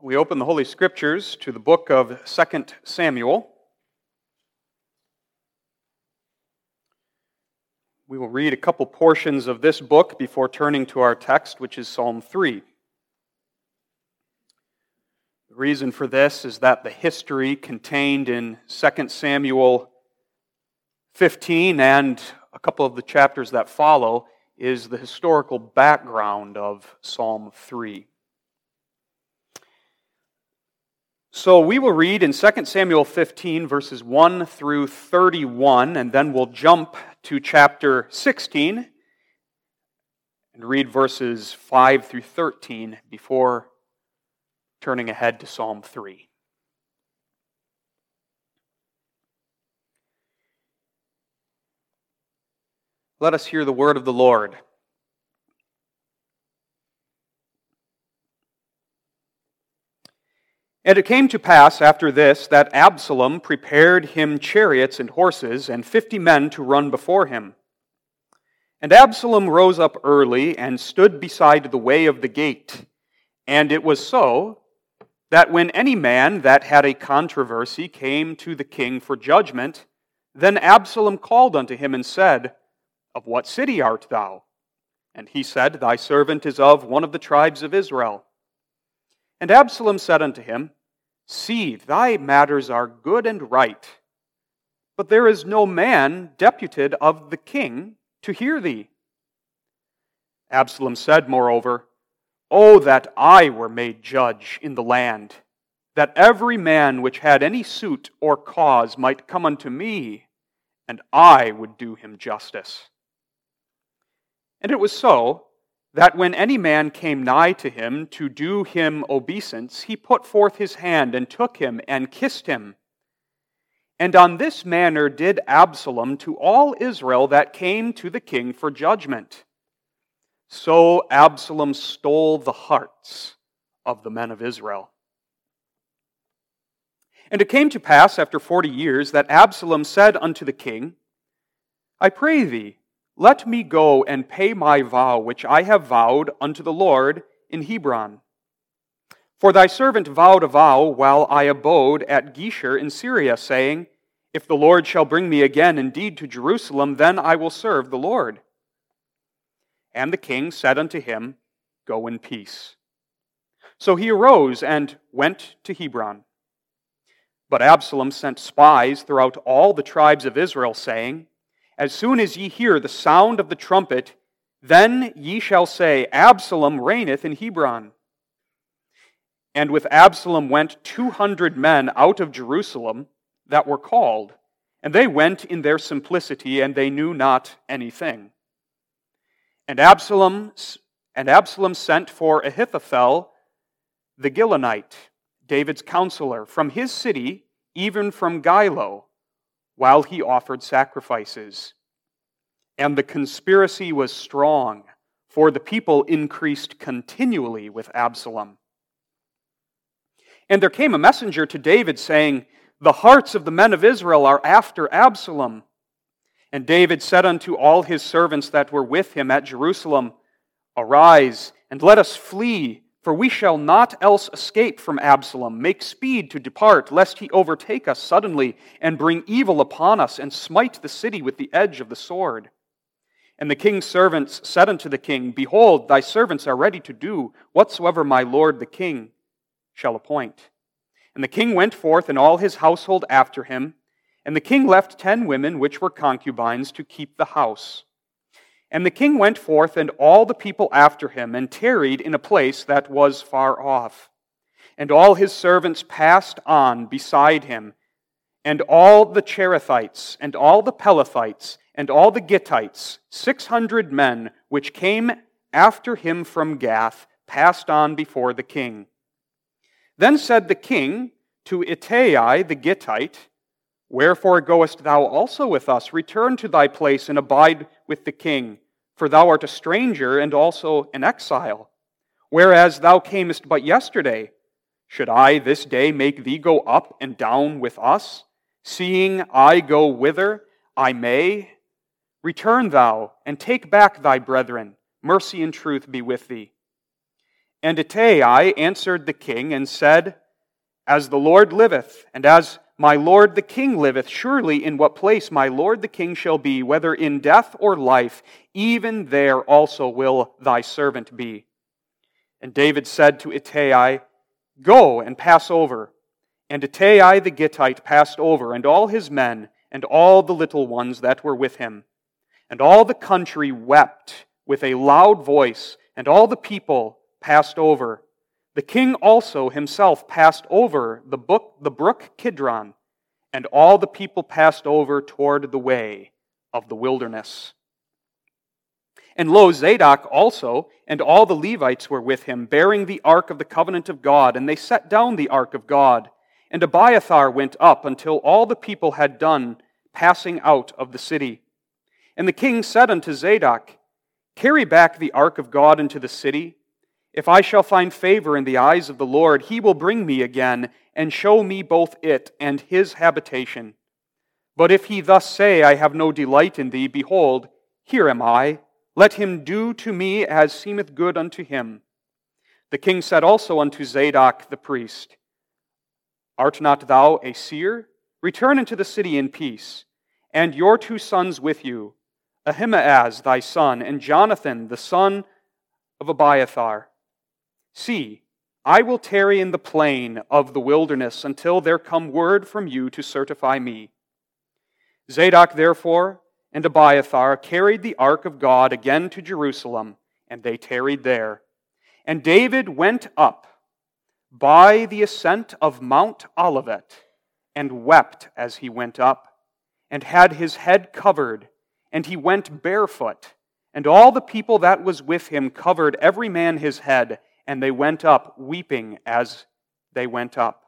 we open the Holy Scriptures to the book of 2 Samuel. We will read a couple portions of this book before turning to our text, which is Psalm 3. The reason for this is that the history contained in 2 Samuel 15 and a couple of the chapters that follow is the historical background of Psalm 3. So we will read in 2 Samuel 15, verses 1 through 31, and then we'll jump to chapter 16 and read verses 5 through 13 before turning ahead to Psalm 3. Let us hear the word of the Lord. And it came to pass after this that Absalom prepared him chariots and horses, and fifty men to run before him. And Absalom rose up early and stood beside the way of the gate. And it was so that when any man that had a controversy came to the king for judgment, then Absalom called unto him and said, Of what city art thou? And he said, Thy servant is of one of the tribes of Israel. And Absalom said unto him, See, thy matters are good and right, but there is no man deputed of the king to hear thee. Absalom said, moreover, Oh, that I were made judge in the land, that every man which had any suit or cause might come unto me, and I would do him justice. And it was so that when any man came nigh to him to do him obeisance, he put forth his hand and took him and kissed him. And on this manner did Absalom to all Israel that came to the king for judgment. So Absalom stole the hearts of the men of Israel. And it came to pass after forty years that Absalom said unto the king, I pray thee, let me go and pay my vow which I have vowed unto the Lord in Hebron. For thy servant vowed a vow while I abode at Geshur in Syria, saying, If the Lord shall bring me again indeed to Jerusalem, then I will serve the Lord. And the king said unto him, Go in peace. So he arose and went to Hebron. But Absalom sent spies throughout all the tribes of Israel, saying, as soon as ye hear the sound of the trumpet, then ye shall say, Absalom reigneth in Hebron. And with Absalom went two hundred men out of Jerusalem that were called, and they went in their simplicity, and they knew not anything. And Absalom, and Absalom sent for Ahithophel the Gilonite, David's counselor, from his city, even from Giloh while he offered sacrifices. And the conspiracy was strong, for the people increased continually with Absalom. And there came a messenger to David saying, The hearts of the men of Israel are after Absalom. And David said unto all his servants that were with him at Jerusalem, Arise, and let us flee for we shall not else escape from Absalom. Make speed to depart, lest he overtake us suddenly and bring evil upon us and smite the city with the edge of the sword. And the king's servants said unto the king, Behold, thy servants are ready to do whatsoever my lord the king shall appoint. And the king went forth and all his household after him. And the king left ten women which were concubines to keep the house. And the king went forth, and all the people after him, and tarried in a place that was far off. And all his servants passed on beside him, and all the Cherethites, and all the Pelethites, and all the Gittites, six hundred men, which came after him from Gath, passed on before the king. Then said the king to Ittai the Gittite, Wherefore goest thou also with us? Return to thy place and abide with the king, for thou art a stranger and also an exile. Whereas thou camest but yesterday, should I this day make thee go up and down with us, seeing I go whither I may? Return thou and take back thy brethren. Mercy and truth be with thee. And Ittai answered the king and said, As the Lord liveth, and as my lord the king liveth, surely in what place my lord the king shall be, whether in death or life, even there also will thy servant be. And David said to Ittai, Go and pass over. And Ittai the Gittite passed over, and all his men, and all the little ones that were with him. And all the country wept with a loud voice, and all the people passed over. The king also himself passed over the, book, the brook Kidron, and all the people passed over toward the way of the wilderness. And lo, Zadok also and all the Levites were with him, bearing the ark of the covenant of God, and they set down the ark of God. And Abiathar went up until all the people had done passing out of the city. And the king said unto Zadok, Carry back the ark of God into the city if I shall find favor in the eyes of the Lord, he will bring me again and show me both it and his habitation. But if he thus say, I have no delight in thee, behold, here am I. Let him do to me as seemeth good unto him. The king said also unto Zadok the priest, Art not thou a seer? Return into the city in peace, and your two sons with you, Ahimaaz thy son, and Jonathan the son of Abiathar. See, I will tarry in the plain of the wilderness until there come word from you to certify me. Zadok, therefore, and Abiathar carried the ark of God again to Jerusalem, and they tarried there. And David went up by the ascent of Mount Olivet, and wept as he went up, and had his head covered, and he went barefoot. And all the people that was with him covered every man his head and they went up, weeping as they went up.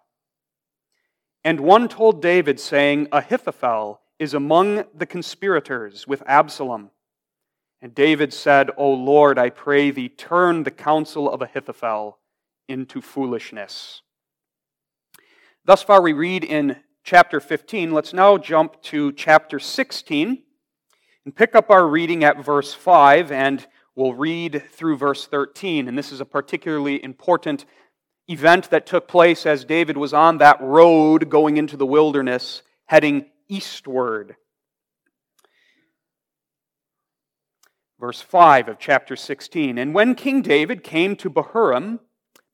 And one told David, saying, Ahithophel is among the conspirators with Absalom. And David said, O Lord, I pray thee, turn the counsel of Ahithophel into foolishness. Thus far, we read in chapter 15. Let's now jump to chapter 16 and pick up our reading at verse 5 and We'll read through verse 13, and this is a particularly important event that took place as David was on that road going into the wilderness, heading eastward. Verse 5 of chapter 16 And when King David came to Bahurim,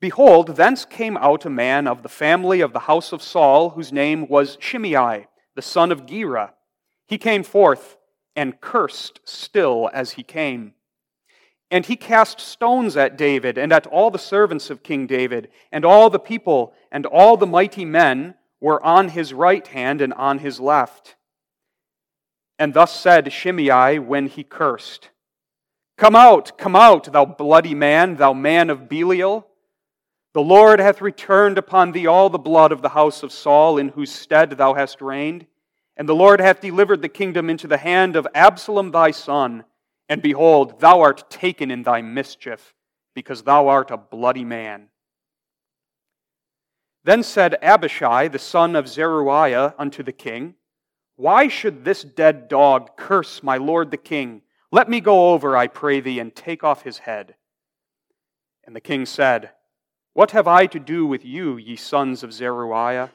behold, thence came out a man of the family of the house of Saul, whose name was Shimei, the son of Gera. He came forth and cursed still as he came. And he cast stones at David and at all the servants of King David, and all the people and all the mighty men were on his right hand and on his left. And thus said Shimei when he cursed Come out, come out, thou bloody man, thou man of Belial. The Lord hath returned upon thee all the blood of the house of Saul, in whose stead thou hast reigned. And the Lord hath delivered the kingdom into the hand of Absalom thy son and behold, thou art taken in thy mischief, because thou art a bloody man. Then said Abishai, the son of Zeruiah, unto the king, Why should this dead dog curse my lord the king? Let me go over, I pray thee, and take off his head. And the king said, What have I to do with you, ye sons of Zeruiah?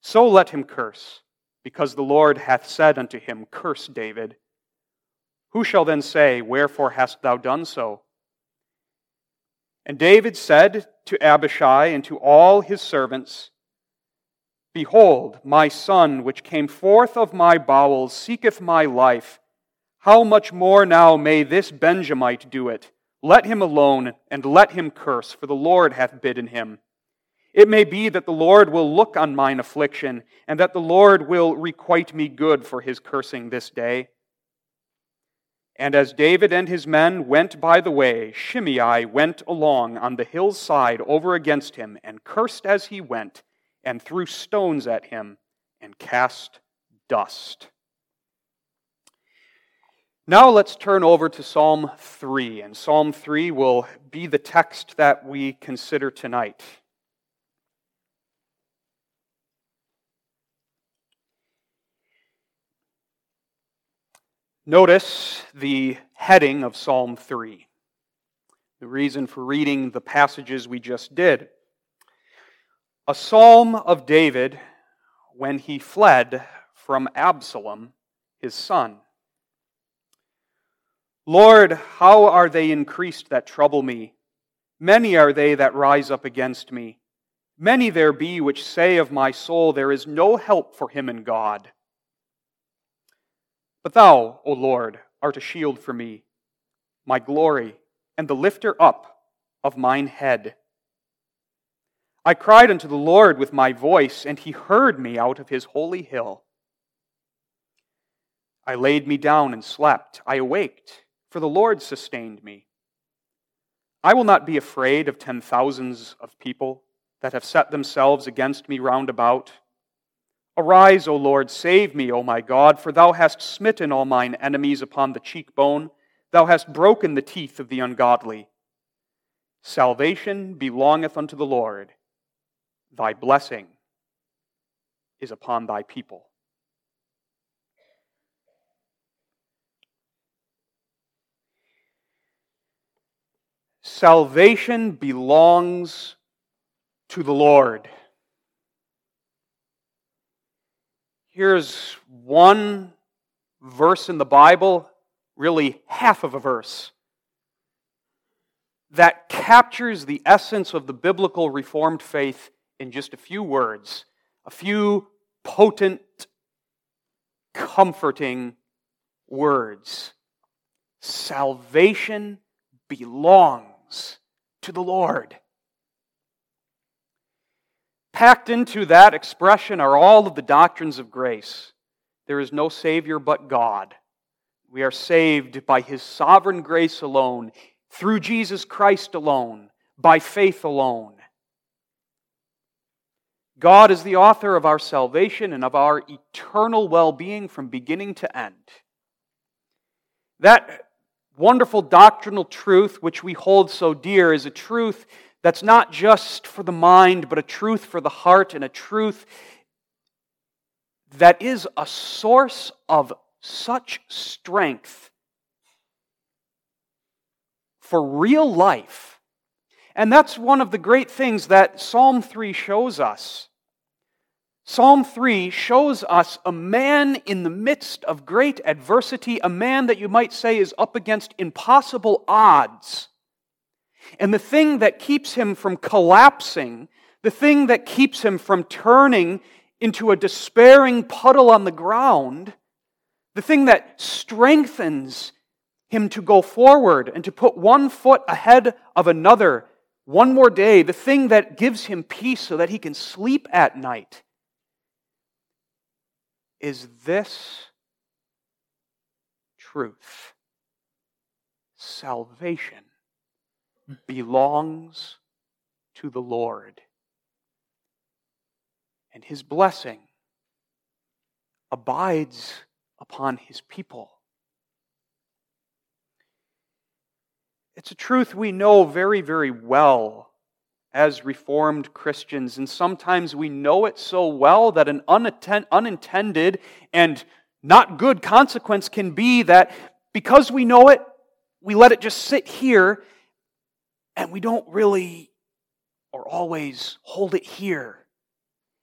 So let him curse, because the Lord hath said unto him, Curse David. Who shall then say, Wherefore hast thou done so? And David said to Abishai and to all his servants, Behold, my son, which came forth of my bowels, seeketh my life. How much more now may this Benjamite do it? Let him alone, and let him curse, for the Lord hath bidden him. It may be that the Lord will look on mine affliction, and that the Lord will requite me good for his cursing this day. And as David and his men went by the way, Shimei went along on the hill's side over against him, and cursed as he went, and threw stones at him, and cast dust. Now let's turn over to Psalm 3, and Psalm 3 will be the text that we consider tonight. Notice the heading of Psalm 3. the reason for reading the passages we just did. A psalm of David when he fled from Absalom, his son. Lord, how are they increased that trouble me? Many are they that rise up against me. Many there be which say of my soul, There is no help for him in God. But thou, O Lord, art a shield for me, my glory, and the lifter up of mine head. I cried unto the Lord with my voice, and he heard me out of his holy hill. I laid me down and slept. I awaked, for the Lord sustained me. I will not be afraid of ten thousands of people that have set themselves against me round about. Arise, O Lord, save me, O my God, for thou hast smitten all mine enemies upon the cheekbone, thou hast broken the teeth of the ungodly. Salvation belongeth unto the Lord, thy blessing is upon thy people. Salvation belongs to the Lord. Here's one verse in the Bible, really half of a verse, that captures the essence of the biblical Reformed faith in just a few words, a few potent, comforting words. Salvation belongs to the Lord. Packed into that expression are all of the doctrines of grace. There is no Savior but God. We are saved by His sovereign grace alone, through Jesus Christ alone, by faith alone. God is the author of our salvation and of our eternal well being from beginning to end. That wonderful doctrinal truth, which we hold so dear, is a truth that's not just for the mind, but a truth for the heart and a truth that is a source of such strength for real life. And that's one of the great things that Psalm 3 shows us. Psalm 3 shows us a man in the midst of great adversity, a man that you might say is up against impossible odds. And the thing that keeps him from collapsing, the thing that keeps him from turning into a despairing puddle on the ground, the thing that strengthens him to go forward and to put one foot ahead of another one more day, the thing that gives him peace so that he can sleep at night, is this truth. Salvation belongs to the Lord. And his blessing abides upon his people. It's a truth we know very, very well as Reformed Christians, and sometimes we know it so well that an unintended and not good consequence can be that because we know it, we let it just sit here and we don't really or always hold it here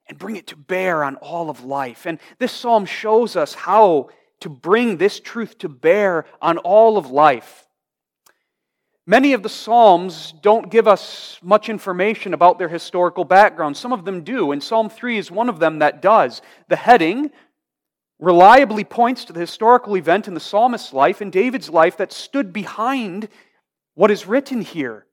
and bring it to bear on all of life. And this psalm shows us how to bring this truth to bear on all of life. Many of the Psalms don't give us much information about their historical background. Some of them do, and Psalm 3 is one of them that does. The heading reliably points to the historical event in the psalmist's life and David's life that stood behind what is written here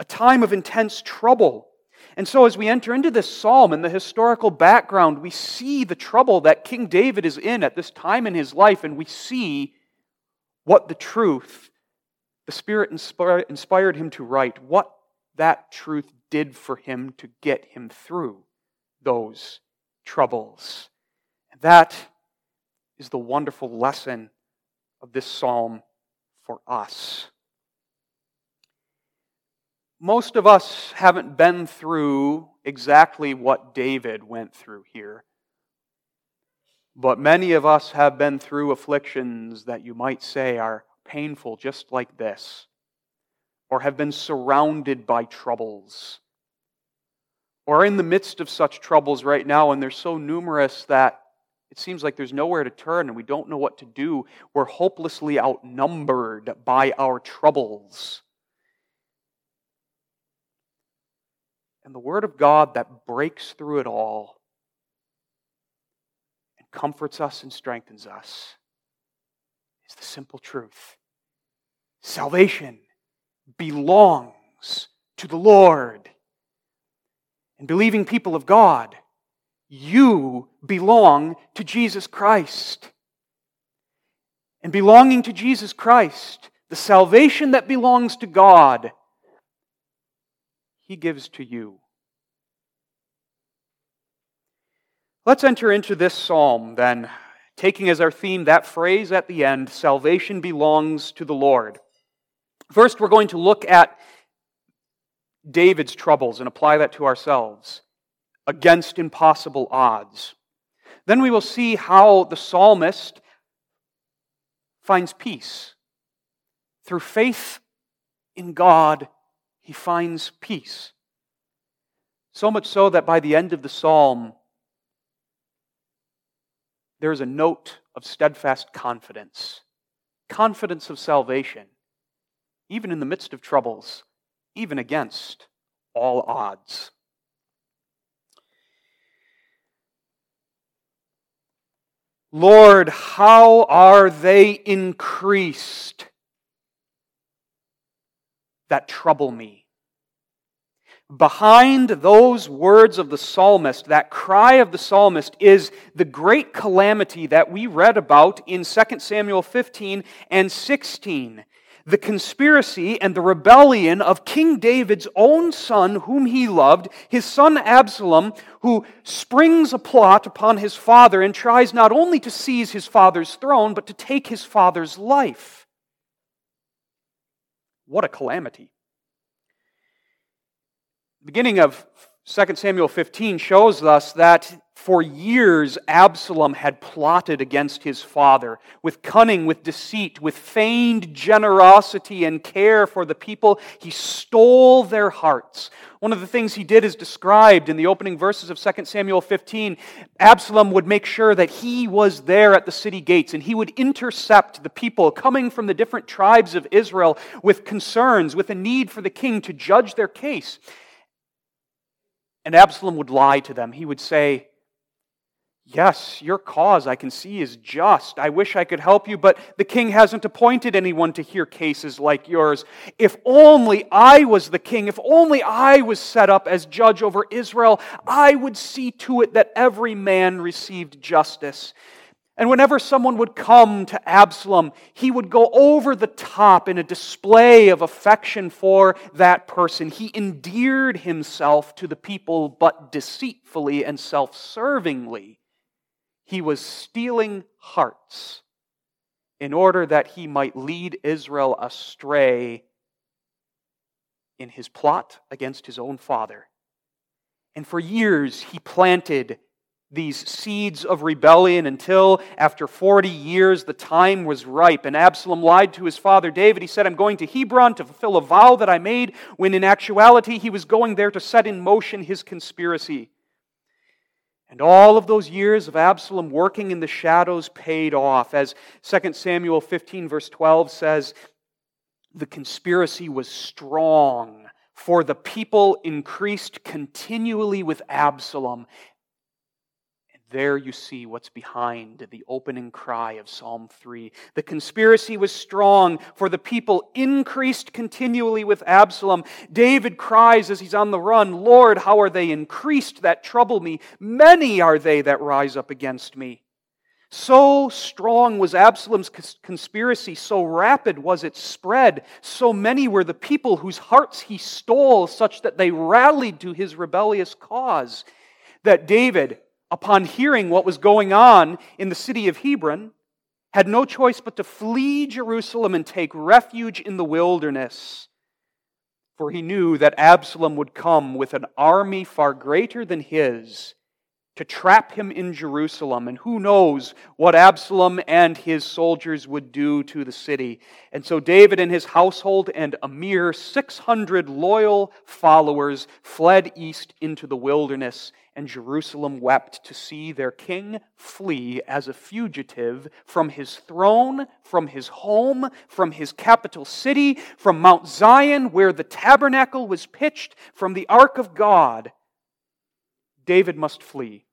a time of intense trouble. And so, as we enter into this psalm and the historical background, we see the trouble that King David is in at this time in his life, and we see what the truth the Spirit inspired him to write, what that truth did for him to get him through those troubles. And that is the wonderful lesson of this psalm for us. Most of us haven't been through exactly what David went through here. But many of us have been through afflictions that you might say are painful, just like this. or have been surrounded by troubles, or in the midst of such troubles right now, and they're so numerous that it seems like there's nowhere to turn and we don't know what to do. We're hopelessly outnumbered by our troubles. And the Word of God that breaks through it all and comforts us and strengthens us is the simple truth salvation belongs to the Lord. And believing people of God, you belong to Jesus Christ. And belonging to Jesus Christ, the salvation that belongs to God, He gives to you. Let's enter into this psalm then, taking as our theme that phrase at the end salvation belongs to the Lord. First, we're going to look at David's troubles and apply that to ourselves against impossible odds. Then we will see how the psalmist finds peace. Through faith in God, he finds peace. So much so that by the end of the psalm, there is a note of steadfast confidence, confidence of salvation, even in the midst of troubles, even against all odds. Lord, how are they increased that trouble me? Behind those words of the psalmist, that cry of the psalmist, is the great calamity that we read about in 2 Samuel 15 and 16 the conspiracy and the rebellion of King David's own son, whom he loved, his son Absalom, who springs a plot upon his father and tries not only to seize his father's throne, but to take his father's life. What a calamity. The beginning of 2 Samuel 15 shows us that for years, Absalom had plotted against his father with cunning, with deceit, with feigned generosity and care for the people. He stole their hearts. One of the things he did is described in the opening verses of 2 Samuel 15. Absalom would make sure that he was there at the city gates and he would intercept the people coming from the different tribes of Israel with concerns, with a need for the king to judge their case. And Absalom would lie to them. He would say, Yes, your cause I can see is just. I wish I could help you, but the king hasn't appointed anyone to hear cases like yours. If only I was the king, if only I was set up as judge over Israel, I would see to it that every man received justice. And whenever someone would come to Absalom, he would go over the top in a display of affection for that person. He endeared himself to the people, but deceitfully and self servingly. He was stealing hearts in order that he might lead Israel astray in his plot against his own father. And for years, he planted these seeds of rebellion until after 40 years the time was ripe and Absalom lied to his father David. He said, I'm going to Hebron to fulfill a vow that I made, when in actuality he was going there to set in motion his conspiracy. And all of those years of Absalom working in the shadows paid off. As 2 Samuel 15, verse 12 says, the conspiracy was strong, for the people increased continually with Absalom, there you see what's behind the opening cry of Psalm 3. The conspiracy was strong, for the people increased continually with Absalom. David cries as he's on the run, Lord, how are they increased that trouble me? Many are they that rise up against me. So strong was Absalom's conspiracy, so rapid was its spread, so many were the people whose hearts he stole, such that they rallied to his rebellious cause, that David, upon hearing what was going on in the city of Hebron, had no choice but to flee Jerusalem and take refuge in the wilderness. For he knew that Absalom would come with an army far greater than his to trap him in Jerusalem. And who knows what Absalom and his soldiers would do to the city. And so David and his household and a mere 600 loyal followers fled east into the wilderness. And Jerusalem wept to see their king flee as a fugitive from his throne, from his home, from his capital city, from Mount Zion, where the tabernacle was pitched, from the ark of God. David must flee.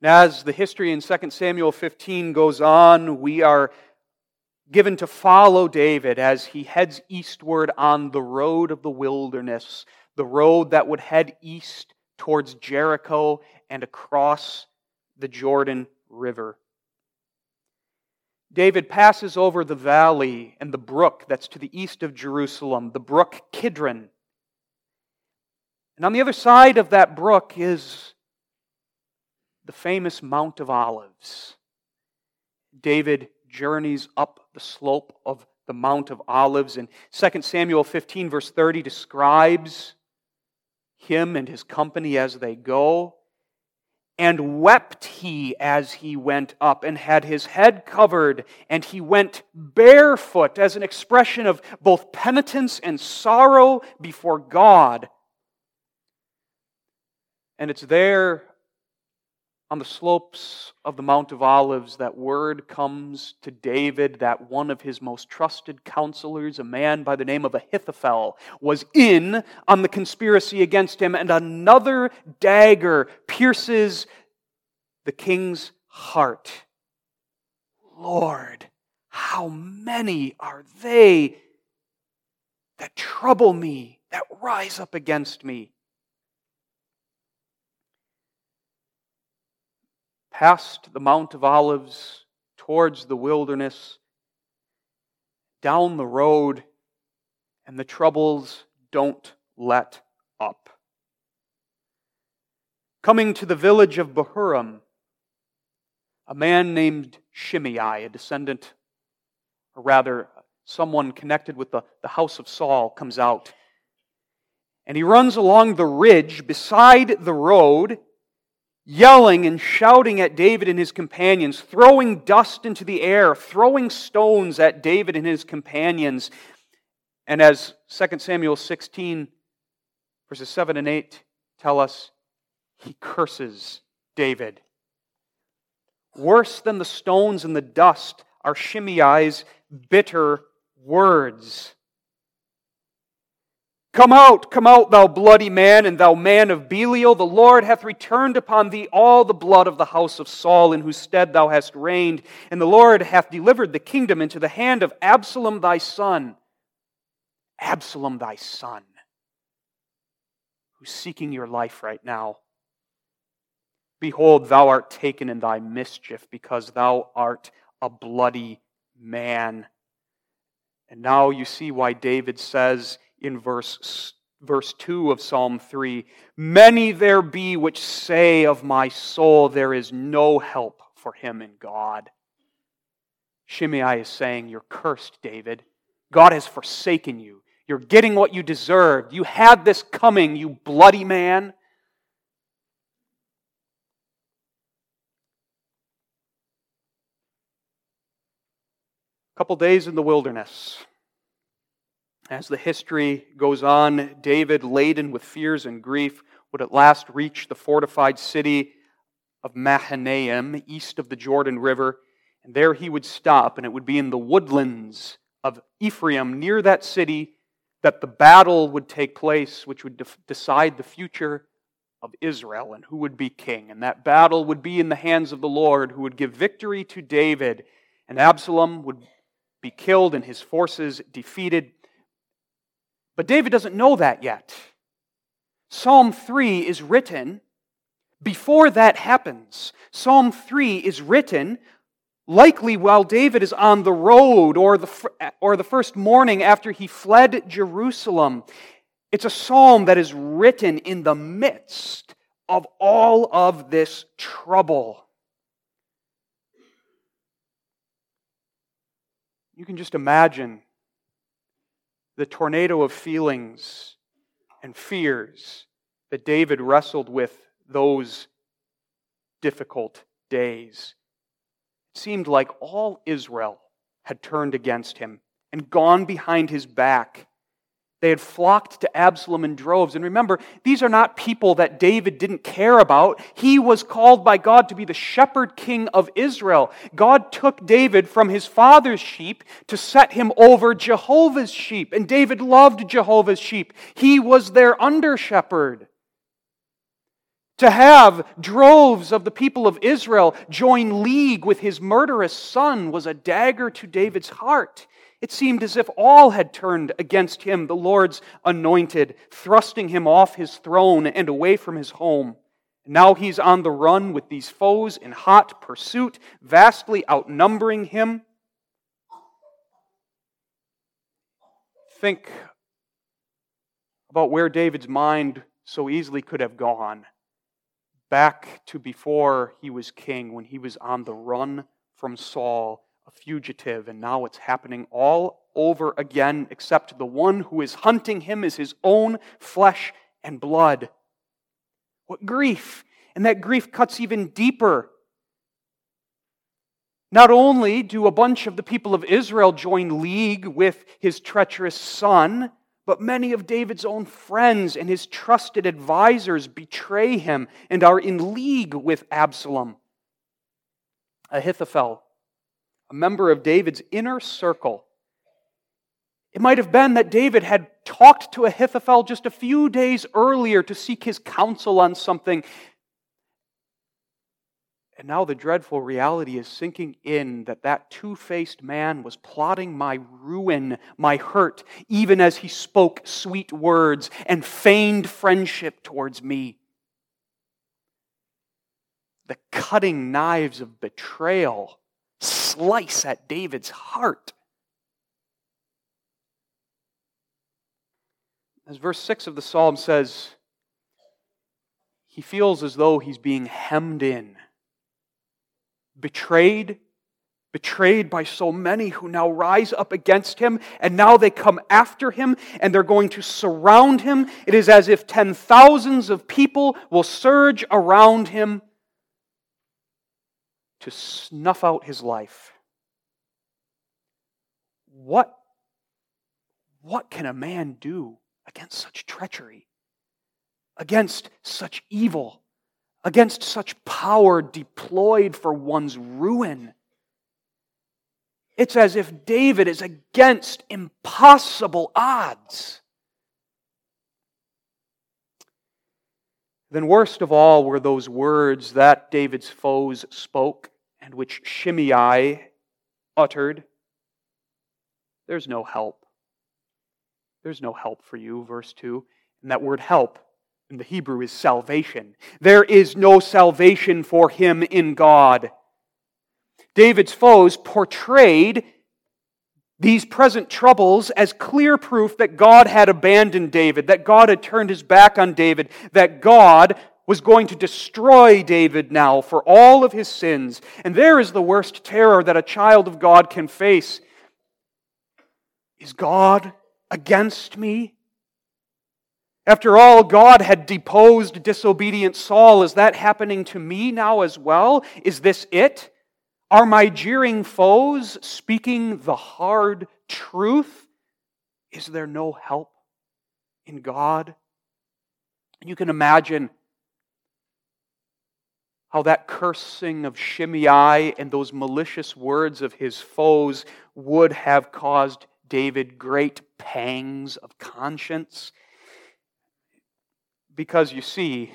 As the history in 2 Samuel 15 goes on, we are given to follow David as he heads eastward on the road of the wilderness, the road that would head east towards Jericho and across the Jordan River. David passes over the valley and the brook that's to the east of Jerusalem, the brook Kidron. And on the other side of that brook is the famous Mount of Olives. David journeys up the slope of the Mount of Olives, and 2 Samuel 15, verse 30, describes him and his company as they go. And wept he as he went up, and had his head covered, and he went barefoot, as an expression of both penitence and sorrow before God. And it's there on the slopes of the Mount of Olives, that word comes to David that one of his most trusted counselors, a man by the name of Ahithophel, was in on the conspiracy against him, and another dagger pierces the king's heart. Lord, how many are they that trouble me, that rise up against me? Past the Mount of Olives, towards the wilderness, down the road, and the troubles don't let up. Coming to the village of Bahurim, a man named Shimei, a descendant, or rather, someone connected with the, the house of Saul, comes out. And he runs along the ridge beside the road yelling and shouting at David and his companions, throwing dust into the air, throwing stones at David and his companions. And as 2 Samuel 16, verses 7 and 8 tell us, he curses David. Worse than the stones and the dust are Shimei's bitter words. Come out, come out, thou bloody man, and thou man of Belial. The Lord hath returned upon thee all the blood of the house of Saul, in whose stead thou hast reigned. And the Lord hath delivered the kingdom into the hand of Absalom thy son. Absalom thy son, who's seeking your life right now. Behold, thou art taken in thy mischief, because thou art a bloody man. And now you see why David says, in verse, verse 2 of Psalm 3 Many there be which say of my soul, there is no help for him in God. Shimei is saying, You're cursed, David. God has forsaken you. You're getting what you deserved. You had this coming, you bloody man. Couple days in the wilderness. As the history goes on, David, laden with fears and grief, would at last reach the fortified city of Mahanaim, east of the Jordan River, and there he would stop, and it would be in the woodlands of Ephraim, near that city, that the battle would take place, which would de- decide the future of Israel and who would be king. And that battle would be in the hands of the Lord, who would give victory to David, and Absalom would be killed and his forces defeated. But David doesn't know that yet. Psalm 3 is written before that happens. Psalm 3 is written likely while David is on the road or the, or the first morning after he fled Jerusalem. It's a psalm that is written in the midst of all of this trouble. You can just imagine the tornado of feelings and fears that David wrestled with those difficult days, it seemed like all Israel had turned against him and gone behind his back they had flocked to Absalom in droves. And remember, these are not people that David didn't care about. He was called by God to be the shepherd king of Israel. God took David from his father's sheep to set him over Jehovah's sheep. And David loved Jehovah's sheep. He was their under shepherd. To have droves of the people of Israel join league with his murderous son was a dagger to David's heart. It seemed as if all had turned against him, the Lord's anointed, thrusting him off his throne and away from his home. Now he's on the run with these foes in hot pursuit, vastly outnumbering him. Think about where David's mind so easily could have gone back to before he was king, when he was on the run from Saul a fugitive, and now it's happening all over again, except the one who is hunting him is his own flesh and blood. What grief! And that grief cuts even deeper. Not only do a bunch of the people of Israel join league with his treacherous son, but many of David's own friends and his trusted advisors betray him and are in league with Absalom. Ahithophel a member of David's inner circle. It might have been that David had talked to Ahithophel just a few days earlier to seek his counsel on something. And now the dreadful reality is sinking in that that two faced man was plotting my ruin, my hurt, even as he spoke sweet words and feigned friendship towards me. The cutting knives of betrayal slice at David's heart. As verse 6 of the psalm says, he feels as though he's being hemmed in, betrayed, betrayed by so many who now rise up against him, and now they come after him and they're going to surround him. It is as if ten thousands of people will surge around him to snuff out his life. What, what can a man do against such treachery, against such evil, against such power deployed for one's ruin? It's as if David is against impossible odds. Then, worst of all, were those words that David's foes spoke and which Shimei uttered. There's no help. There's no help for you, verse 2. And that word help in the Hebrew is salvation. There is no salvation for him in God. David's foes portrayed these present troubles as clear proof that God had abandoned David, that God had turned his back on David, that God was going to destroy David now for all of his sins. And there is the worst terror that a child of God can face. Is God against me? After all, God had deposed disobedient Saul. Is that happening to me now as well? Is this it? Are my jeering foes speaking the hard truth? Is there no help in God? You can imagine how that cursing of Shimei and those malicious words of his foes would have caused David great pangs of conscience. Because you see,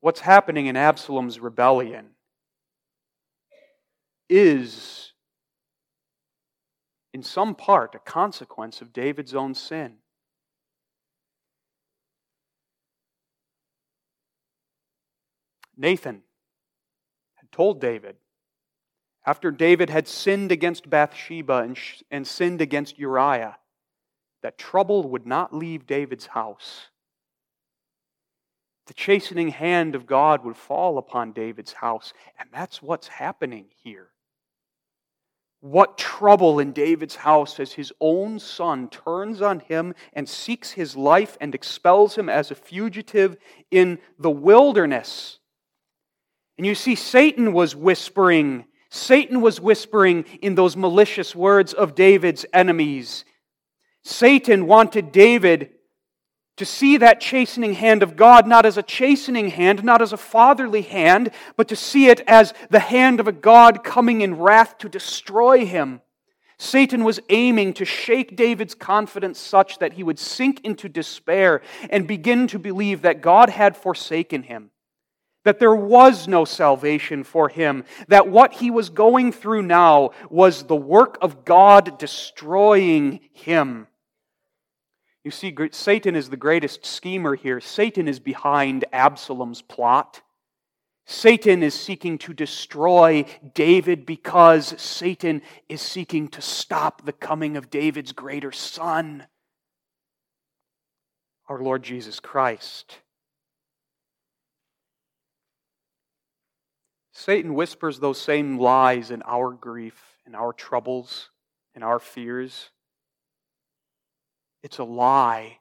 what's happening in Absalom's rebellion is, in some part, a consequence of David's own sin. Nathan had told David, after David had sinned against Bathsheba and, and sinned against Uriah, that trouble would not leave David's house the chastening hand of God would fall upon David's house. And that's what's happening here. What trouble in David's house as his own son turns on him and seeks his life and expels him as a fugitive in the wilderness. And you see, Satan was whispering, Satan was whispering in those malicious words of David's enemies. Satan wanted David to see that chastening hand of God not as a chastening hand, not as a fatherly hand, but to see it as the hand of a God coming in wrath to destroy him. Satan was aiming to shake David's confidence such that he would sink into despair and begin to believe that God had forsaken him, that there was no salvation for him, that what he was going through now was the work of God destroying him. You see, Satan is the greatest schemer here. Satan is behind Absalom's plot. Satan is seeking to destroy David because Satan is seeking to stop the coming of David's greater son, our Lord Jesus Christ. Satan whispers those same lies in our grief, in our troubles, in our fears. It's a lie,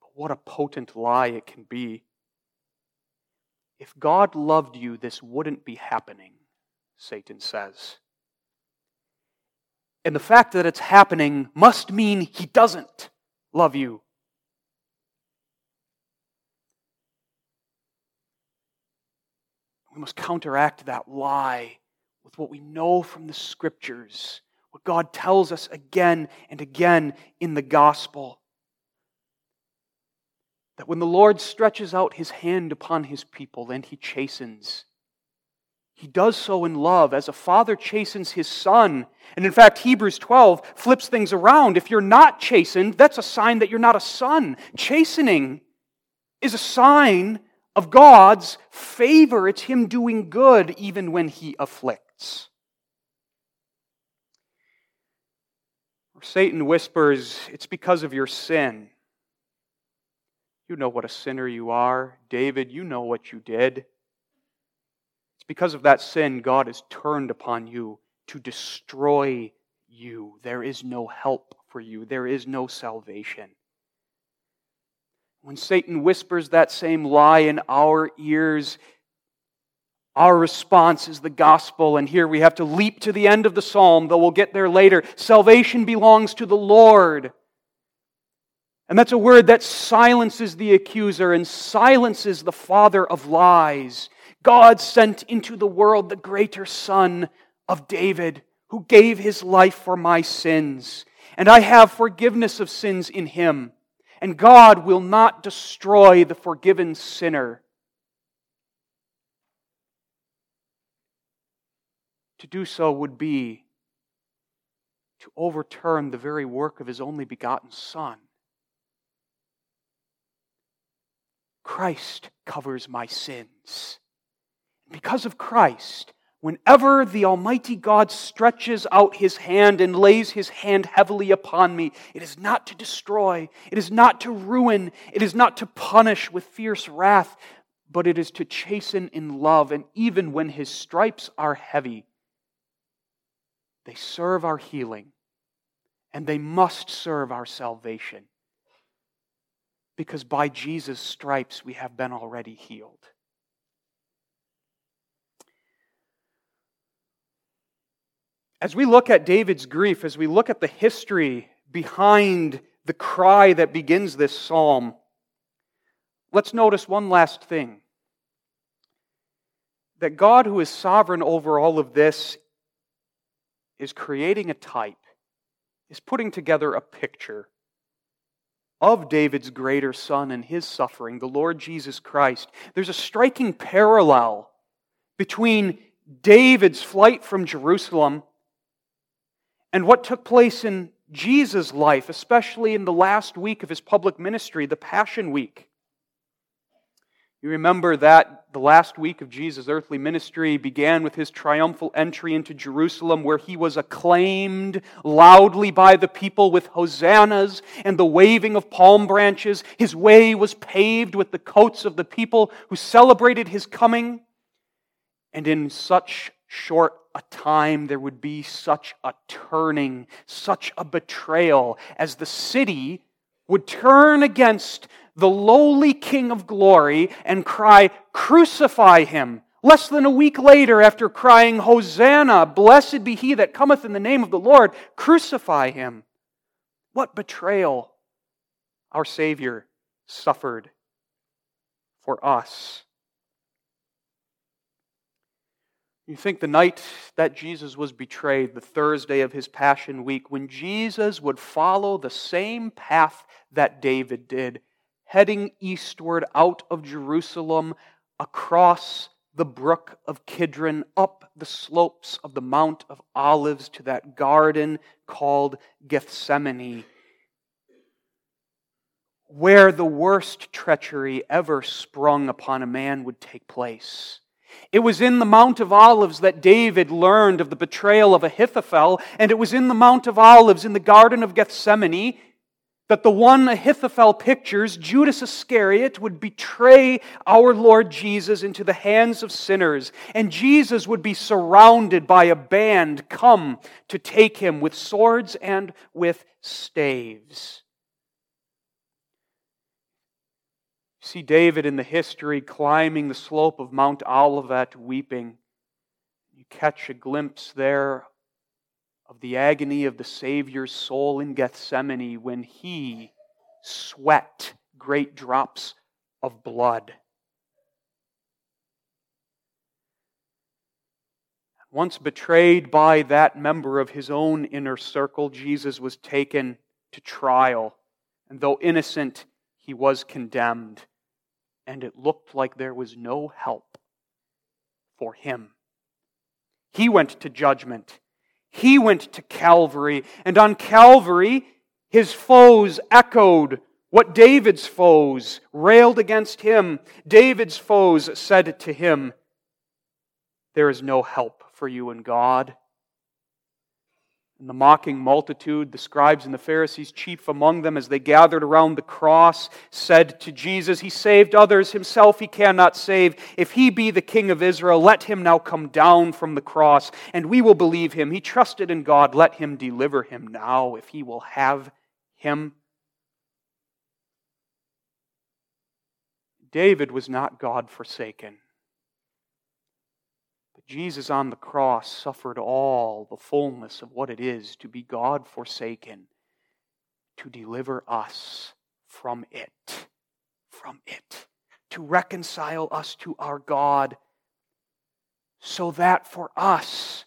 but what a potent lie it can be. If God loved you, this wouldn't be happening, Satan says. And the fact that it's happening must mean he doesn't love you. We must counteract that lie with what we know from the scriptures what God tells us again and again in the gospel. That when the Lord stretches out his hand upon his people and he chastens, he does so in love as a father chastens his son. And in fact, Hebrews 12 flips things around. If you're not chastened, that's a sign that you're not a son. Chastening is a sign of God's favor. It's him doing good even when he afflicts. Satan whispers, It's because of your sin. You know what a sinner you are. David, you know what you did. It's because of that sin God has turned upon you to destroy you. There is no help for you, there is no salvation. When Satan whispers that same lie in our ears, our response is the gospel, and here we have to leap to the end of the psalm, though we'll get there later. Salvation belongs to the Lord. And that's a word that silences the accuser and silences the father of lies. God sent into the world the greater Son of David, who gave his life for my sins. And I have forgiveness of sins in him. And God will not destroy the forgiven sinner. To do so would be to overturn the very work of his only begotten Son. Christ covers my sins. Because of Christ, whenever the Almighty God stretches out his hand and lays his hand heavily upon me, it is not to destroy, it is not to ruin, it is not to punish with fierce wrath, but it is to chasten in love. And even when his stripes are heavy, they serve our healing, and they must serve our salvation. Because by Jesus' stripes we have been already healed. As we look at David's grief, as we look at the history behind the cry that begins this psalm, let's notice one last thing. That God, who is sovereign over all of this, is creating a type, is putting together a picture of David's greater son and his suffering, the Lord Jesus Christ. There's a striking parallel between David's flight from Jerusalem and what took place in Jesus' life, especially in the last week of his public ministry, the Passion Week. You remember that the last week of Jesus' earthly ministry began with his triumphal entry into Jerusalem, where he was acclaimed loudly by the people with hosannas and the waving of palm branches. His way was paved with the coats of the people who celebrated his coming. And in such short a time there would be such a turning, such a betrayal, as the city would turn against the lowly King of glory and cry, Crucify him! Less than a week later, after crying, Hosanna, blessed be he that cometh in the name of the Lord, crucify him. What betrayal our Savior suffered for us. You think the night that Jesus was betrayed, the Thursday of his Passion Week, when Jesus would follow the same path that David did, heading eastward out of Jerusalem across the brook of Kidron, up the slopes of the Mount of Olives to that garden called Gethsemane, where the worst treachery ever sprung upon a man would take place. It was in the Mount of Olives that David learned of the betrayal of Ahithophel, and it was in the Mount of Olives in the Garden of Gethsemane that the one Ahithophel pictures, Judas Iscariot, would betray our Lord Jesus into the hands of sinners, and Jesus would be surrounded by a band come to take him with swords and with staves. You see David in the history climbing the slope of Mount Olivet weeping. You catch a glimpse there of the agony of the Savior's soul in Gethsemane when he sweat great drops of blood. Once betrayed by that member of his own inner circle, Jesus was taken to trial. And though innocent, he was condemned and it looked like there was no help for him. He went to judgment. He went to Calvary. And on Calvary, his foes echoed what David's foes railed against him. David's foes said to him, There is no help for you in God. And the mocking multitude, the scribes and the Pharisees, chief among them, as they gathered around the cross, said to Jesus, He saved others, himself he cannot save. If he be the king of Israel, let him now come down from the cross, and we will believe him. He trusted in God, let him deliver him now, if he will have him. David was not God forsaken. Jesus on the cross suffered all the fullness of what it is to be God forsaken, to deliver us from it, from it, to reconcile us to our God, so that for us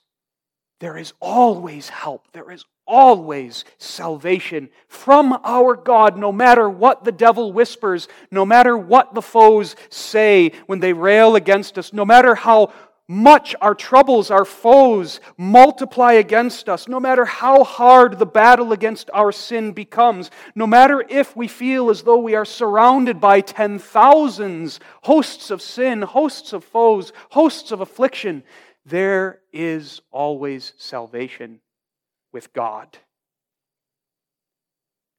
there is always help, there is always salvation from our God, no matter what the devil whispers, no matter what the foes say when they rail against us, no matter how much our troubles, our foes multiply against us, no matter how hard the battle against our sin becomes, no matter if we feel as though we are surrounded by ten thousands, hosts of sin, hosts of foes, hosts of affliction, there is always salvation with God.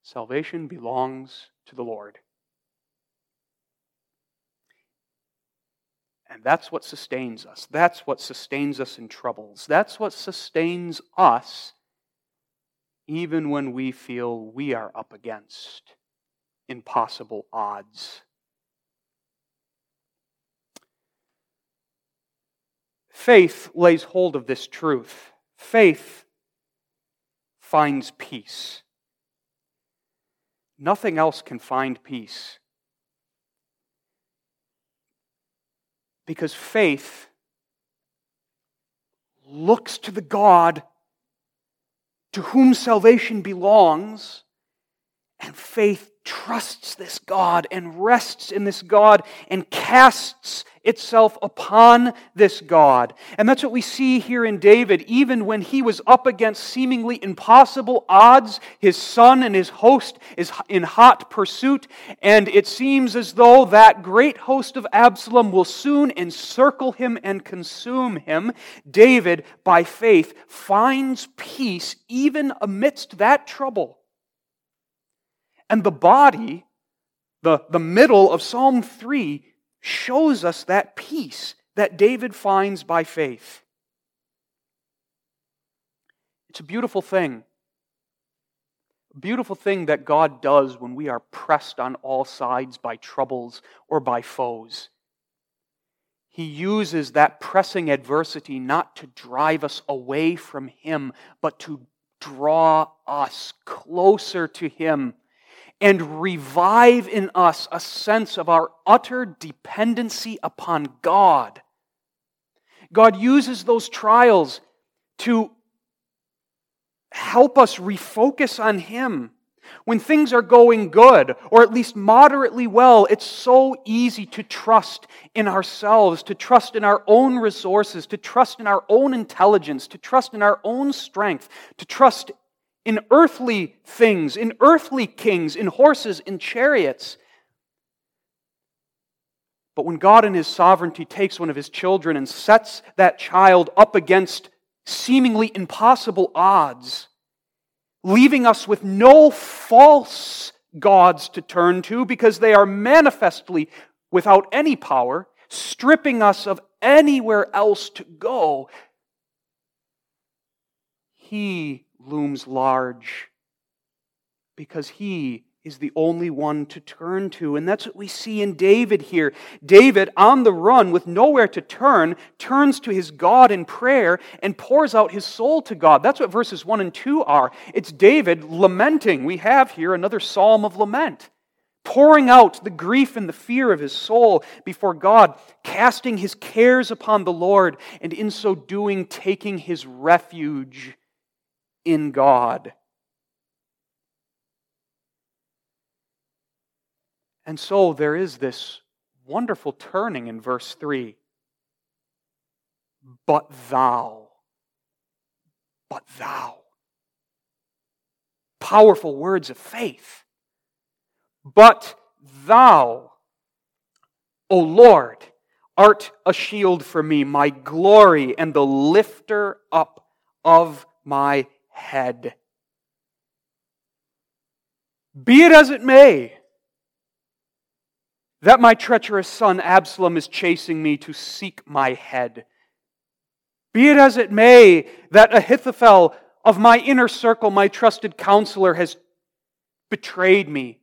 Salvation belongs to the Lord. And that's what sustains us. That's what sustains us in troubles. That's what sustains us even when we feel we are up against impossible odds. Faith lays hold of this truth. Faith finds peace. Nothing else can find peace. Because faith looks to the God to whom salvation belongs, and faith trusts this God and rests in this God and casts itself upon this God. And that's what we see here in David. Even when he was up against seemingly impossible odds, his son and his host is in hot pursuit, and it seems as though that great host of Absalom will soon encircle him and consume him. David, by faith, finds peace even amidst that trouble. And the body, the, the middle of Psalm 3, shows us that peace that David finds by faith. It's a beautiful thing. A beautiful thing that God does when we are pressed on all sides by troubles or by foes. He uses that pressing adversity not to drive us away from Him, but to draw us closer to Him and revive in us a sense of our utter dependency upon God. God uses those trials to help us refocus on Him. When things are going good, or at least moderately well, it's so easy to trust in ourselves, to trust in our own resources, to trust in our own intelligence, to trust in our own strength, to trust in earthly things, in earthly kings, in horses, in chariots. But when God in His sovereignty takes one of His children and sets that child up against seemingly impossible odds, leaving us with no false gods to turn to because they are manifestly without any power, stripping us of anywhere else to go, He looms large because He is the only one to turn to. And that's what we see in David here. David, on the run with nowhere to turn, turns to his God in prayer and pours out his soul to God. That's what verses 1 and 2 are. It's David lamenting. We have here another psalm of lament. Pouring out the grief and the fear of his soul before God, casting his cares upon the Lord, and in so doing, taking his refuge in God. And so there is this wonderful turning in verse 3. But thou, but thou. Powerful words of faith. But thou, O Lord, art a shield for me, my glory, and the lifter up of my head. Be it as it may, that my treacherous son Absalom is chasing me to seek my head. Be it as it may that Ahithophel of my inner circle, my trusted counselor, has betrayed me.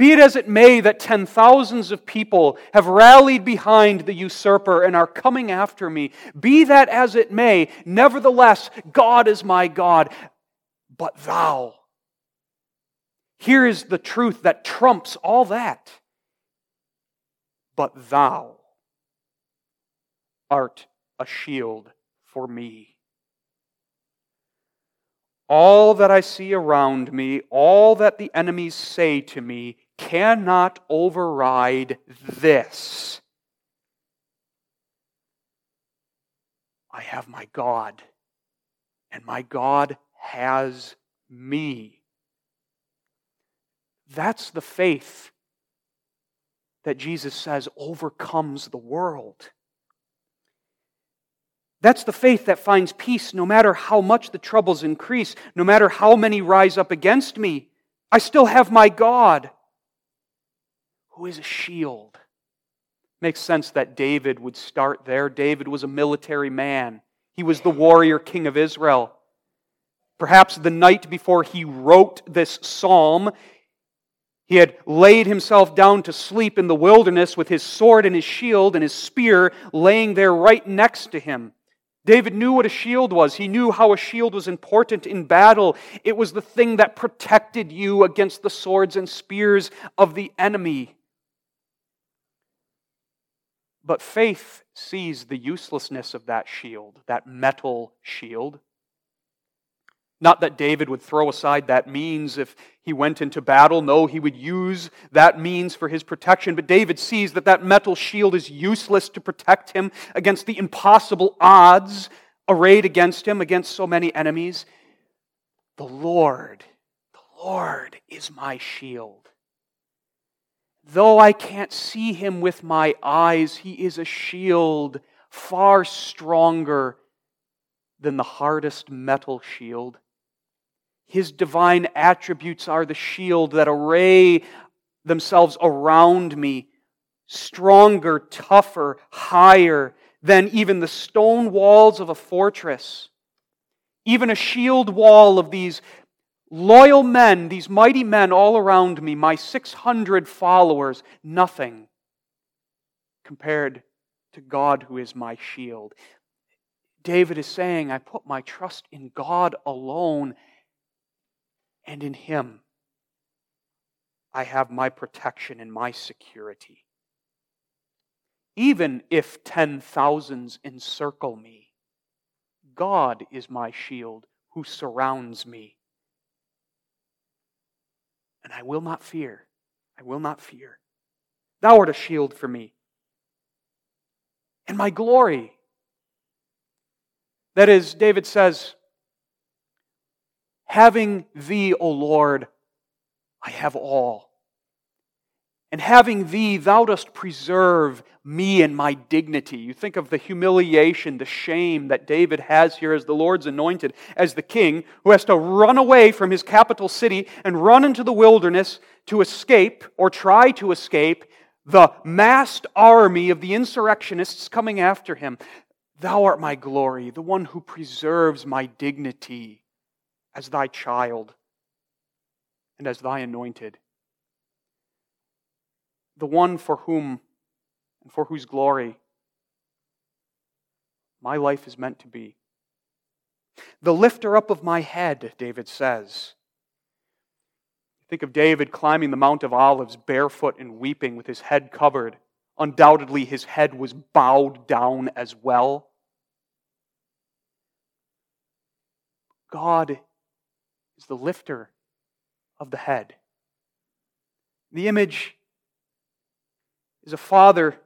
Be it as it may that ten thousands of people have rallied behind the usurper and are coming after me. Be that as it may, nevertheless, God is my God. But thou. Here is the truth that trumps all that but thou art a shield for me. All that I see around me, all that the enemies say to me, cannot override this. I have my God, and my God has me. That's the faith that Jesus says overcomes the world. That's the faith that finds peace no matter how much the troubles increase, no matter how many rise up against me. I still have my God, who is a shield. Makes sense that David would start there. David was a military man, he was the warrior king of Israel. Perhaps the night before he wrote this psalm, he had laid himself down to sleep in the wilderness with his sword and his shield and his spear laying there right next to him. David knew what a shield was. He knew how a shield was important in battle. It was the thing that protected you against the swords and spears of the enemy. But faith sees the uselessness of that shield, that metal shield. Not that David would throw aside that means if he went into battle. No, he would use that means for his protection. But David sees that that metal shield is useless to protect him against the impossible odds arrayed against him, against so many enemies. The Lord, the Lord is my shield. Though I can't see him with my eyes, he is a shield far stronger than the hardest metal shield. His divine attributes are the shield that array themselves around me, stronger, tougher, higher than even the stone walls of a fortress. even a shield wall of these loyal men, these mighty men all around me, my 600 followers, nothing compared to God who is my shield. David is saying, I put my trust in God alone and in Him. I have my protection and my security. Even if ten thousands encircle me, God is my shield who surrounds me. And I will not fear. I will not fear. Thou art a shield for me and my glory. That is, David says, having thee, O Lord, I have all. And having thee, thou dost preserve me and my dignity. You think of the humiliation, the shame that David has here as the Lord's anointed, as the king who has to run away from his capital city and run into the wilderness to escape or try to escape the massed army of the insurrectionists coming after him. Thou art my glory, the one who preserves my dignity as thy child and as thy anointed the one for whom and for whose glory my life is meant to be. The lifter up of my head, David says. Think of David climbing the Mount of Olives barefoot and weeping with his head covered. Undoubtedly, his head was bowed down as well. God is the lifter of the head. The image is a father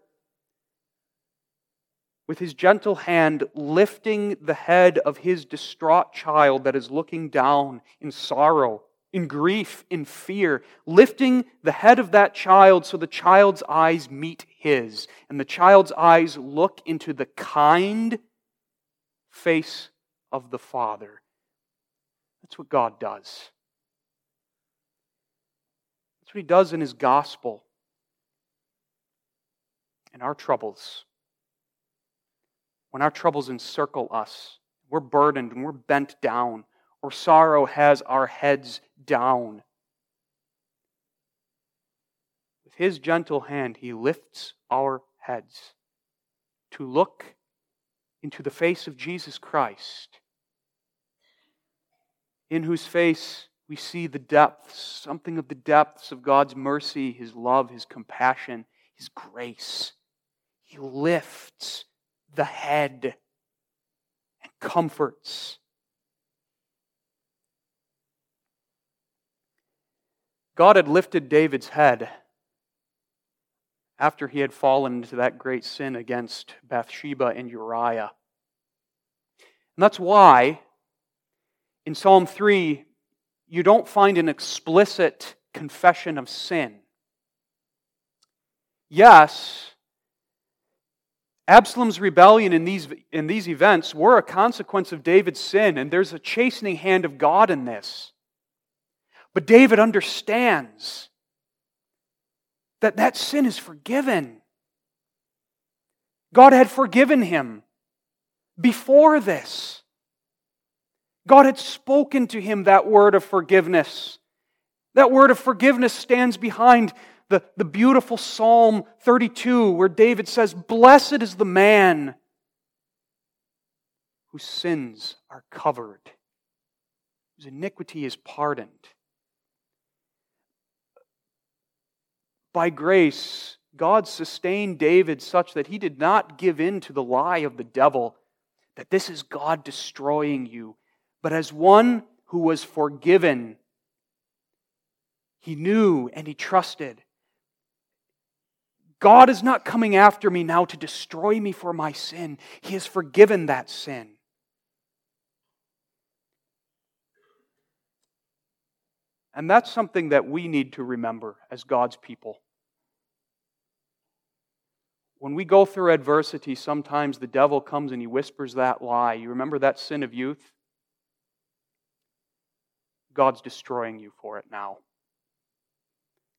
with his gentle hand lifting the head of his distraught child that is looking down in sorrow, in grief, in fear, lifting the head of that child so the child's eyes meet his, and the child's eyes look into the kind face of the Father. That's what God does. That's what He does in His gospel in our troubles, when our troubles encircle us, we're burdened and we're bent down, or sorrow has our heads down. With his gentle hand, he lifts our heads to look into the face of Jesus Christ, in whose face we see the depths, something of the depths of God's mercy, his love, his compassion, his grace. He lifts the head and comforts. God had lifted David's head after he had fallen into that great sin against Bathsheba and Uriah. And that's why in Psalm 3, you don't find an explicit confession of sin. Yes, Absalom's rebellion in these, in these events were a consequence of David's sin, and there's a chastening hand of God in this. But David understands that that sin is forgiven. God had forgiven him before this. God had spoken to him that word of forgiveness. That word of forgiveness stands behind the, the beautiful Psalm 32 where David says, Blessed is the man whose sins are covered, whose iniquity is pardoned. By grace, God sustained David such that he did not give in to the lie of the devil that this is God destroying you, but as one who was forgiven, he knew and he trusted God is not coming after me now to destroy me for my sin. He has forgiven that sin. And that's something that we need to remember as God's people. When we go through adversity, sometimes the devil comes and he whispers that lie. You remember that sin of youth? God's destroying you for it now.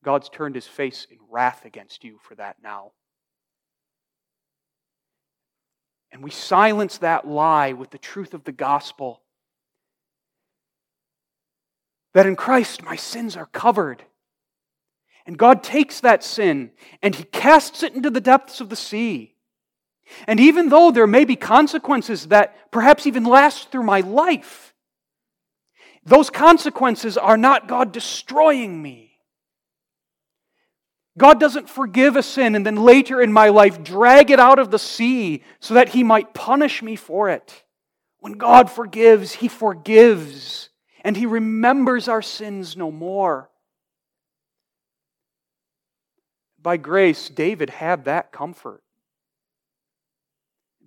God's turned his face in wrath against you for that now. And we silence that lie with the truth of the gospel that in Christ my sins are covered. And God takes that sin and He casts it into the depths of the sea. And even though there may be consequences that perhaps even last through my life, those consequences are not God destroying me. God doesn't forgive a sin and then later in my life drag it out of the sea so that He might punish me for it. When God forgives, He forgives and He remembers our sins no more. By grace, David had that comfort.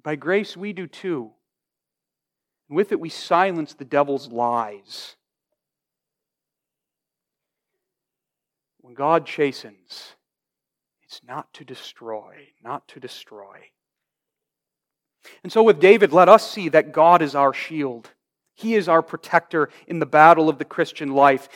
By grace, we do too. With it, we silence the devil's lies. When God chastens, it's not to destroy, not to destroy. And so, with David, let us see that God is our shield. He is our protector in the battle of the Christian life.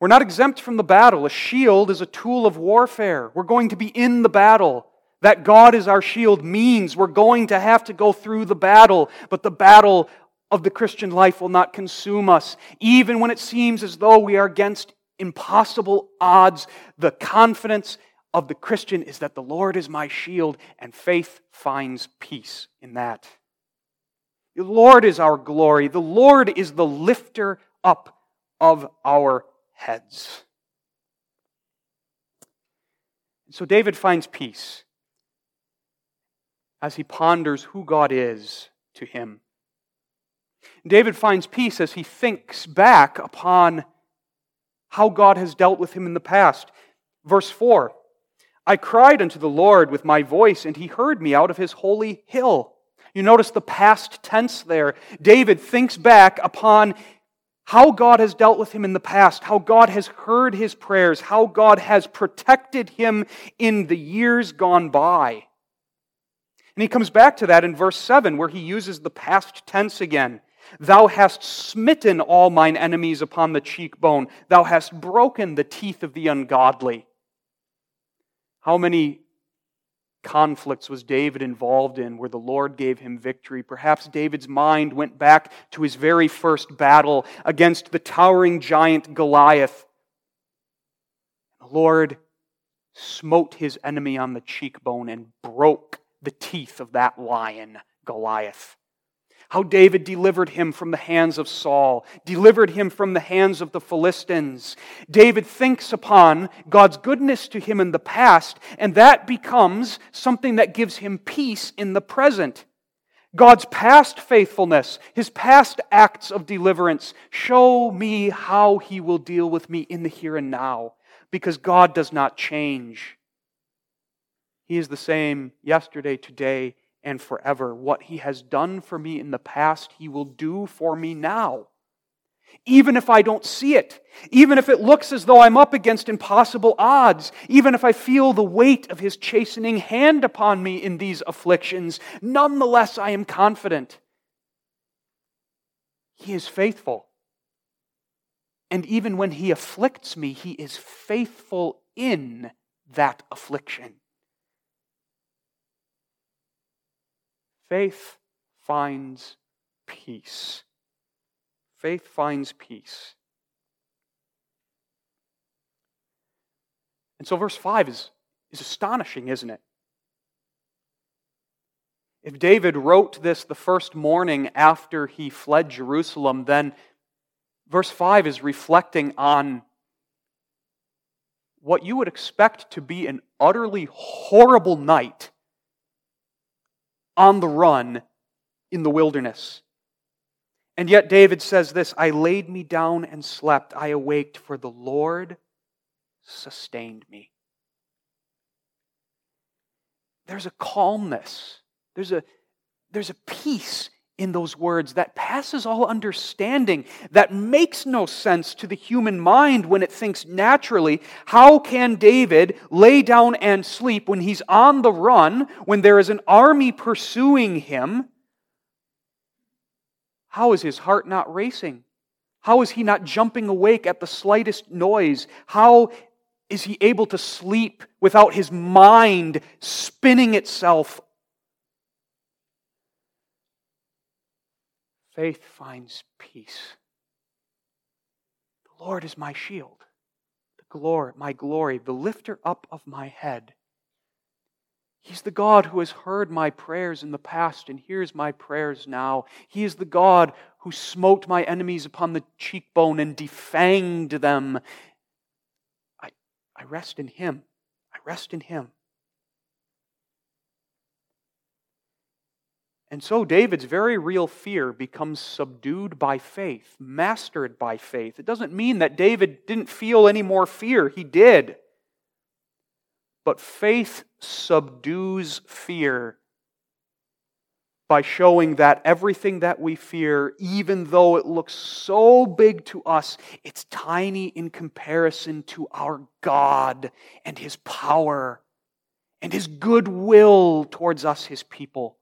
We're not exempt from the battle. A shield is a tool of warfare. We're going to be in the battle. That God is our shield means we're going to have to go through the battle, but the battle of the Christian life will not consume us. Even when it seems as though we are against impossible odds, the confidence of the Christian is that the Lord is my shield, and faith finds peace in that. The Lord is our glory. The Lord is the lifter up of our heads. So David finds peace as he ponders who God is to him. David finds peace as he thinks back upon how God has dealt with him in the past. Verse 4 I cried unto the Lord with my voice, and he heard me out of his holy hill. You notice the past tense there. David thinks back upon how God has dealt with him in the past, how God has heard his prayers, how God has protected him in the years gone by. And he comes back to that in verse 7, where he uses the past tense again. Thou hast smitten all mine enemies upon the cheekbone. Thou hast broken the teeth of the ungodly. How many conflicts was David involved in where the Lord gave him victory? Perhaps David's mind went back to his very first battle against the towering giant Goliath. The Lord smote his enemy on the cheekbone and broke the teeth of that lion, Goliath. How David delivered him from the hands of Saul, delivered him from the hands of the Philistines. David thinks upon God's goodness to him in the past, and that becomes something that gives him peace in the present. God's past faithfulness, his past acts of deliverance, show me how he will deal with me in the here and now, because God does not change. He is the same yesterday, today, and forever. What He has done for me in the past, He will do for me now. Even if I don't see it, even if it looks as though I'm up against impossible odds, even if I feel the weight of His chastening hand upon me in these afflictions, nonetheless I am confident. He is faithful. And even when He afflicts me, He is faithful in that affliction. Faith finds peace. Faith finds peace. And so, verse 5 is, is astonishing, isn't it? If David wrote this the first morning after he fled Jerusalem, then verse 5 is reflecting on what you would expect to be an utterly horrible night on the run in the wilderness. And yet David says this I laid me down and slept. I awaked, for the Lord sustained me. There's a calmness, there's a, there's a peace in those words that passes all understanding, that makes no sense to the human mind when it thinks naturally. How can David lay down and sleep when he's on the run, when there is an army pursuing him? How is his heart not racing? How is he not jumping awake at the slightest noise? How is he able to sleep without his mind spinning itself Faith finds peace. The Lord is my shield, the glory, my glory, the lifter up of my head. He's the God who has heard my prayers in the past and hears my prayers now. He is the God who smote my enemies upon the cheekbone and defanged them. I, I rest in Him. I rest in Him. And so David's very real fear becomes subdued by faith, mastered by faith. It doesn't mean that David didn't feel any more fear, he did. But faith subdues fear by showing that everything that we fear, even though it looks so big to us, it's tiny in comparison to our God and His power and His goodwill towards us, His people.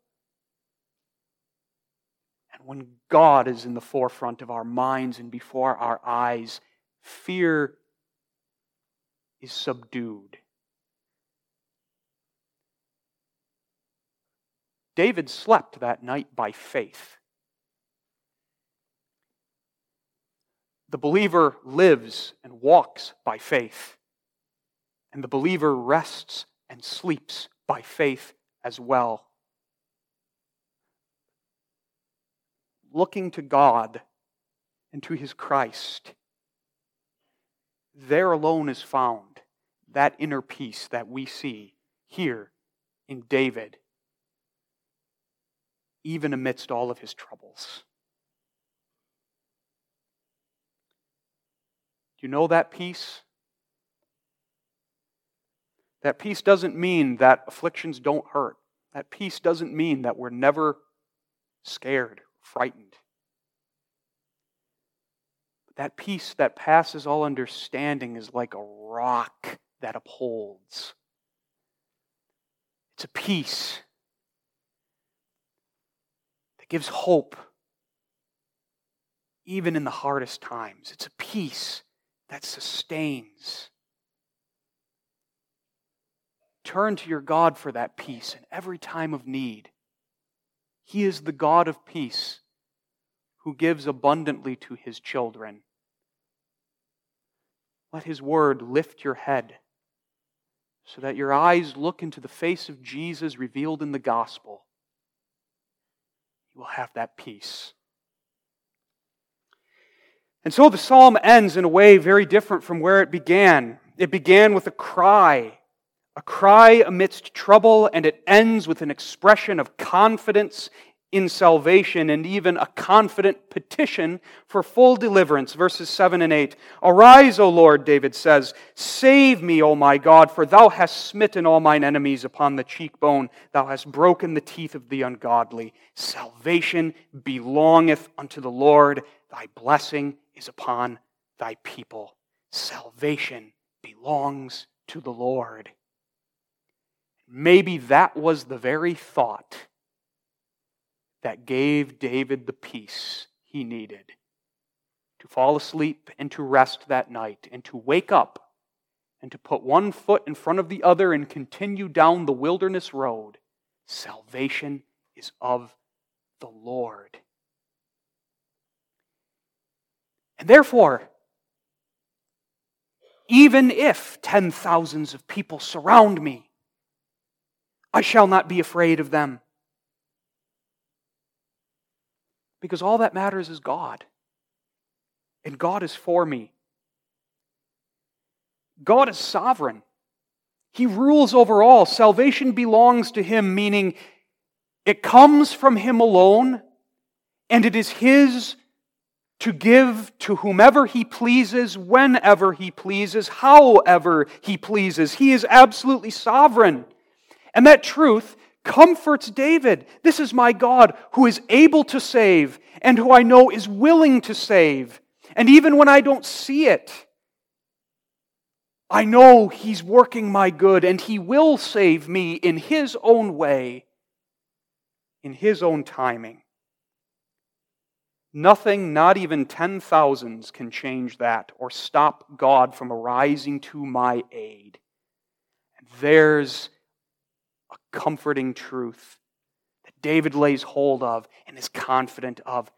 When God is in the forefront of our minds and before our eyes, fear is subdued. David slept that night by faith. The believer lives and walks by faith, and the believer rests and sleeps by faith as well. Looking to God and to his Christ, there alone is found that inner peace that we see here in David even amidst all of his troubles. Do you know that peace? That peace doesn't mean that afflictions don't hurt. That peace doesn't mean that we're never scared, frightened. That peace that passes all understanding is like a rock that upholds. It's a peace that gives hope even in the hardest times. It's a peace that sustains. Turn to your God for that peace in every time of need. He is the God of peace who gives abundantly to his children. Let his word lift your head so that your eyes look into the face of Jesus revealed in the gospel you will have that peace. And so the psalm ends in a way very different from where it began. It began with a cry, a cry amidst trouble, and it ends with an expression of confidence in salvation and even a confident petition for full deliverance. Verses 7 and 8. Arise, O Lord, David says, save me, O my God, for thou hast smitten all mine enemies upon the cheekbone, thou hast broken the teeth of the ungodly. Salvation belongeth unto the Lord, thy blessing is upon thy people. Salvation belongs to the Lord. Maybe that was the very thought that gave David the peace he needed to fall asleep and to rest that night and to wake up and to put one foot in front of the other and continue down the wilderness road. Salvation is of the Lord. And therefore, even if ten thousands of people surround me, I shall not be afraid of them. Because all that matters is God. And God is for me. God is sovereign. He rules over all. Salvation belongs to Him, meaning it comes from Him alone, and it is His to give to whomever He pleases, whenever He pleases, however He pleases. He is absolutely sovereign. And that truth comforts David. This is my God who is able to save and who I know is willing to save. And even when I don't see it, I know He's working my good and He will save me in His own way, in His own timing. Nothing, not even ten thousands, can change that or stop God from arising to my aid. There's comforting truth that David lays hold of and is confident of.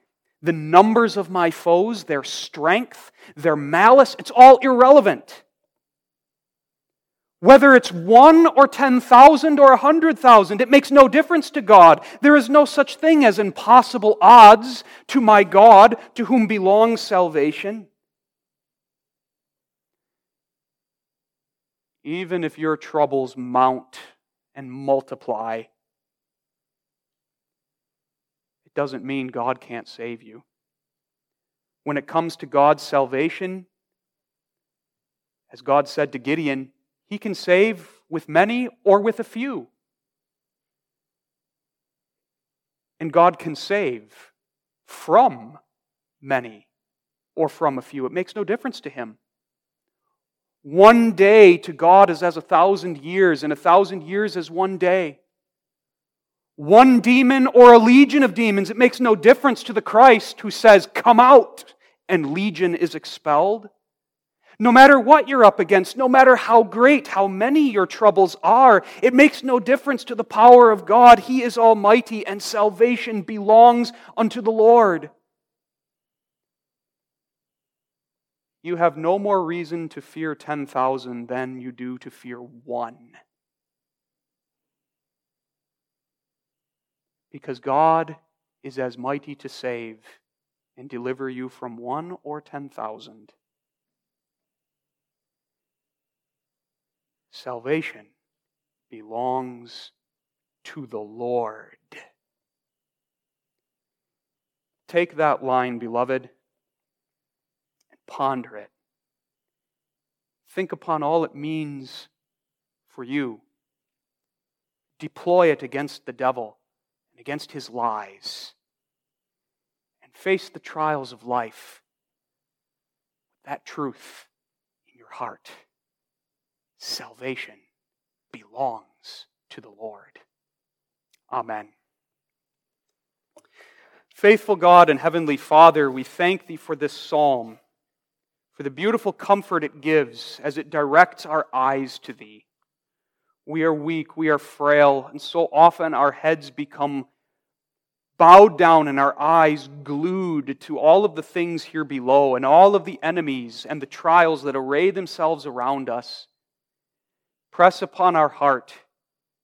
the numbers of my foes, their strength, their malice, it's all irrelevant. Whether it's one or 10,000 or a 100,000, it makes no difference to God. There is no such thing as impossible odds to my God, to whom belongs salvation. Even if your troubles mount and multiply, it doesn't mean God can't save you. When it comes to God's salvation, as God said to Gideon, He can save with many or with a few. And God can save from many or from a few. It makes no difference to Him. One day to God is as a thousand years, and a thousand years as one day. One demon or a legion of demons, it makes no difference to the Christ who says, Come out, and legion is expelled. No matter what you're up against, no matter how great, how many your troubles are, it makes no difference to the power of God. He is almighty, and salvation belongs unto the Lord. You have no more reason to fear 10,000 than you do to fear one. Because God is as mighty to save and deliver you from one or 10,000. Salvation belongs to the Lord. Take that line, beloved Ponder it. Think upon all it means for you. Deploy it against the devil and against his lies. And face the trials of life with that truth in your heart. Salvation belongs to the Lord. Amen. Faithful God and Heavenly Father, we thank Thee for this psalm for the beautiful comfort it gives as it directs our eyes to Thee. We are weak, we are frail, and so often our heads become bowed down and our eyes glued to all of the things here below and all of the enemies and the trials that array themselves around us. Press upon our heart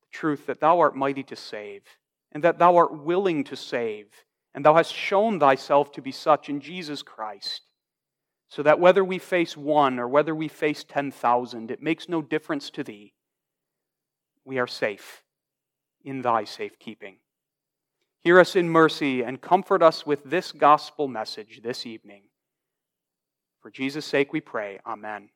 the truth that Thou art mighty to save, and that Thou art willing to save, and Thou hast shown Thyself to be such in Jesus Christ. So that whether we face one or whether we face 10,000, it makes no difference to thee. We are safe in thy safekeeping. Hear us in mercy and comfort us with this gospel message this evening. For Jesus' sake we pray. Amen.